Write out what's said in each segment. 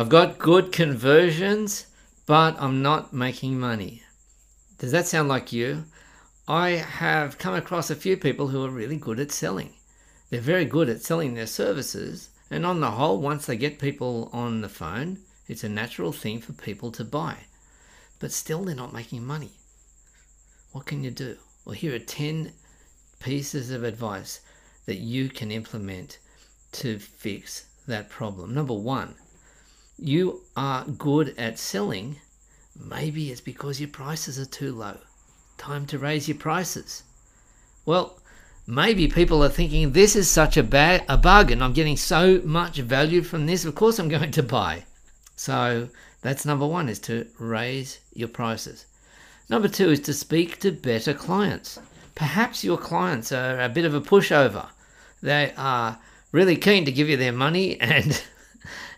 I've got good conversions, but I'm not making money. Does that sound like you? I have come across a few people who are really good at selling. They're very good at selling their services, and on the whole, once they get people on the phone, it's a natural thing for people to buy. But still, they're not making money. What can you do? Well, here are 10 pieces of advice that you can implement to fix that problem. Number one, you are good at selling. Maybe it's because your prices are too low. Time to raise your prices. Well, maybe people are thinking this is such a, ba- a bargain. I'm getting so much value from this. Of course, I'm going to buy. So that's number one is to raise your prices. Number two is to speak to better clients. Perhaps your clients are a bit of a pushover. They are really keen to give you their money, and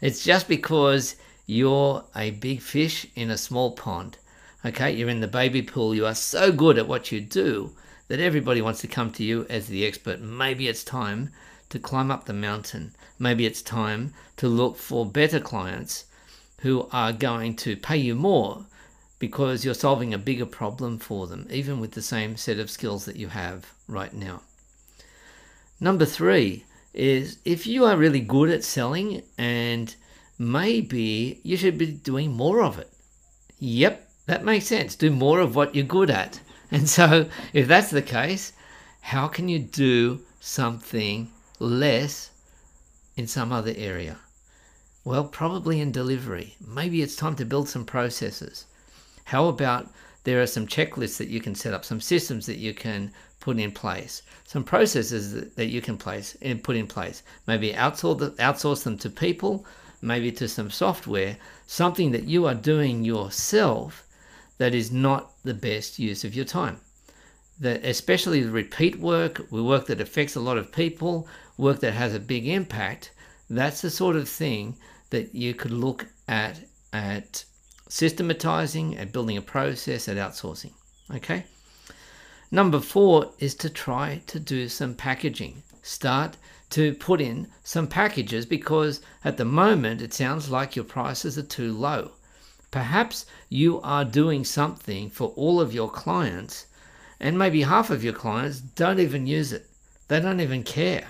it's just because you're a big fish in a small pond. Okay, you're in the baby pool. You are so good at what you do that everybody wants to come to you as the expert. Maybe it's time to climb up the mountain. Maybe it's time to look for better clients who are going to pay you more because you're solving a bigger problem for them, even with the same set of skills that you have right now. Number three is if you are really good at selling and maybe you should be doing more of it. Yep, that makes sense. Do more of what you're good at. And so, if that's the case, how can you do something less in some other area? Well, probably in delivery. Maybe it's time to build some processes. How about there are some checklists that you can set up, some systems that you can put in place, some processes that, you can place and put in place. Maybe outsource, outsource them to people, maybe to some software, something that you are doing yourself that is not the best use of your time. That especially the repeat work, work that affects a lot of people, work that has a big impact, that's the sort of thing that you could look at at systematizing, at building a process, at outsourcing. Okay. Number four is to try to do some packaging. Start to put in some packages because at the moment it sounds like your prices are too low. Perhaps you are doing something for all of your clients, and maybe half of your clients don't even use it. They don't even care.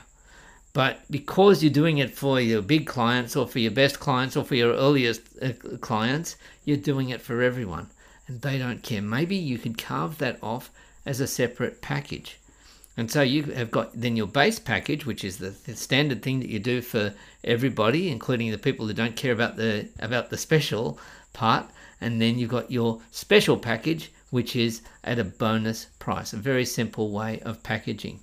But because you're doing it for your big clients or for your best clients or for your earliest uh, clients, you're doing it for everyone and they don't care. Maybe you could carve that off as a separate package. And so you have got then your base package, which is the, the, standard thing that you do for everybody, including the people who don't care about the about the special part. And then you've got your special package, which is at a bonus price. A very simple way of packaging.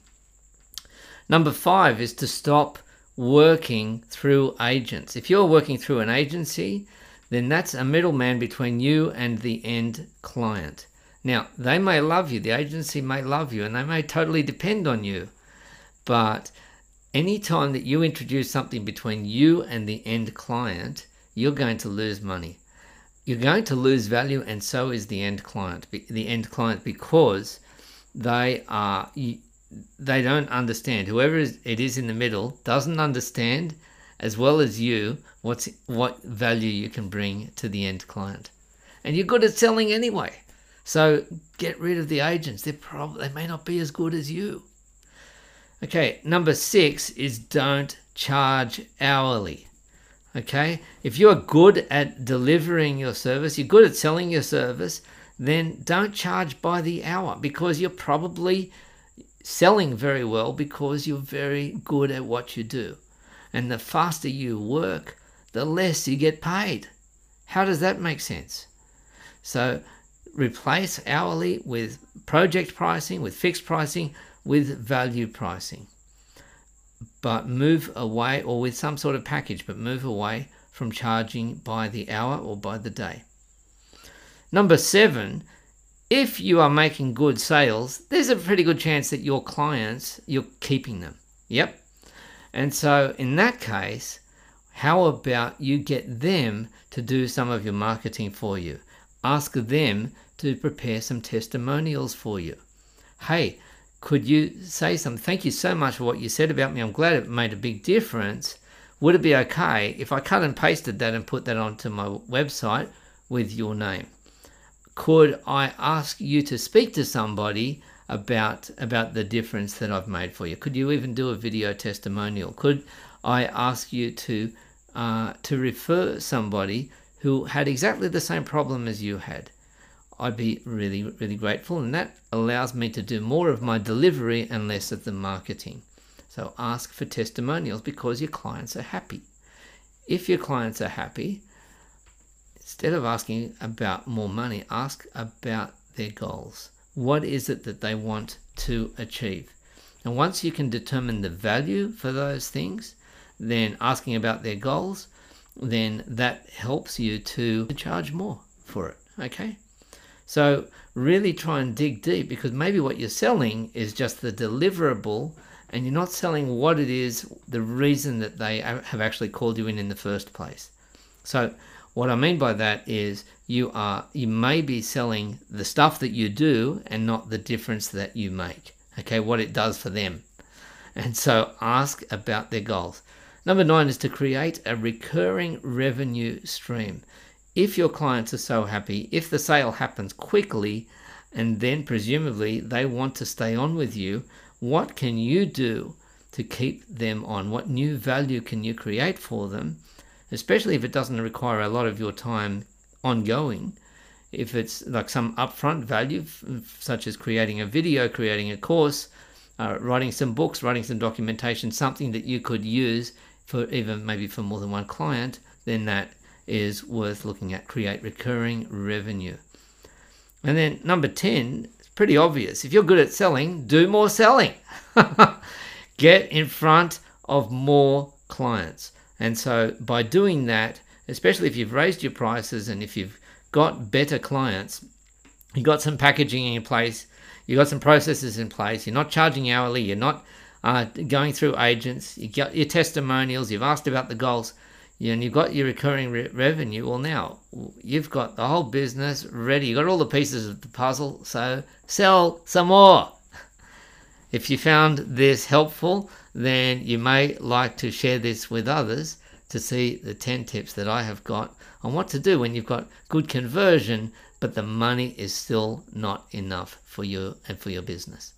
Number five is to stop working through agents. If you're working through an agency, then that's a middleman between you and the end client. Now, they may love you, the agency may love you, and they may totally depend on you. But any time that you introduce something between you and the end client, you're going to lose money. You're going to lose value, and so is the end client. The end client because they are they don't understand. Whoever it is in the middle doesn't understand as well as you what's what value you can bring to the end client. And you're good at selling anyway. So get rid of the agents. They're probably they may not be as good as you. Okay, number 6 is don't charge hourly. Okay? If you're good at delivering your service, you're good at selling your service, then don't charge by the hour because you're probably selling very well because you're very good at what you do. And the faster you work, the less you get paid. How does that make sense? So replace hourly with project pricing, with fixed pricing, with value pricing. But move away, or with some sort of package, but move away from charging by the hour or by the day. Number seven if you are making good sales, there's a pretty good chance that your clients, you're keeping them. Yep. And so in that case, how about you get them to do some of your marketing for you? Ask them to prepare some testimonials for you. Hey, could you say something? Thank you so much for what you said about me. I'm glad it made a big difference. would it be okay if I cut and pasted that and put that onto my website with your name? Could I ask you to speak to somebody about about the difference that I've made for you? Could you even do a video testimonial? Could I ask you to uh, to refer somebody who had exactly the same problem as you had? I'd be really, really grateful, and that allows me to do more of my delivery and less of the marketing. So ask for testimonials because your clients are happy. If your clients are happy, instead of asking about more money, ask about their goals. What is it that they want to achieve? And once you can determine the value for those things, then asking about their goals, then that helps you to charge more for it. Okay? So really try and dig deep because maybe what you're selling is just the deliverable and you're not selling what it is, the reason that they have actually called you in in the first place. So what I mean by that is you are you may be selling the stuff that you do and not the difference that you make. Okay, what it does for them. And so ask about their goals. Number 9 is to create a recurring revenue stream if your clients are so happy, if the sale happens quickly, and then presumably they want to stay on with you, what can you do to keep them on? What new value can you create for them? Especially if it doesn't require a lot of your time ongoing. If it's like some upfront value, such as creating a video, creating a course, uh, writing some books, writing some documentation, something that you could use for even maybe for more than one client, then that is worth looking at. Create recurring revenue. And then number 10, it's pretty obvious. If you're good at selling, do more selling. Get in front of more clients. And so by doing that, especially if you've raised your prices and if you've got better clients, you've got some packaging in place, you've got some processes in place, you're not charging hourly, you're not uh, going through agents, you got your testimonials, you've asked about the goals and you've got your recurring re- revenue. Well, now you've got the whole business ready. You've got all the pieces of the puzzle. So sell some more. If you found this helpful, then you may like to share this with others to see the 10 tips that I have got on what to do when you've got good conversion, but the money is still not enough for you and for your business.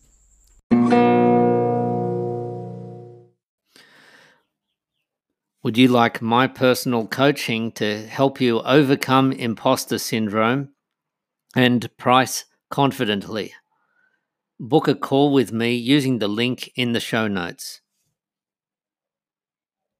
Would you like my personal coaching to help you overcome imposter syndrome and price confidently? Book a call with me using the link in the show notes.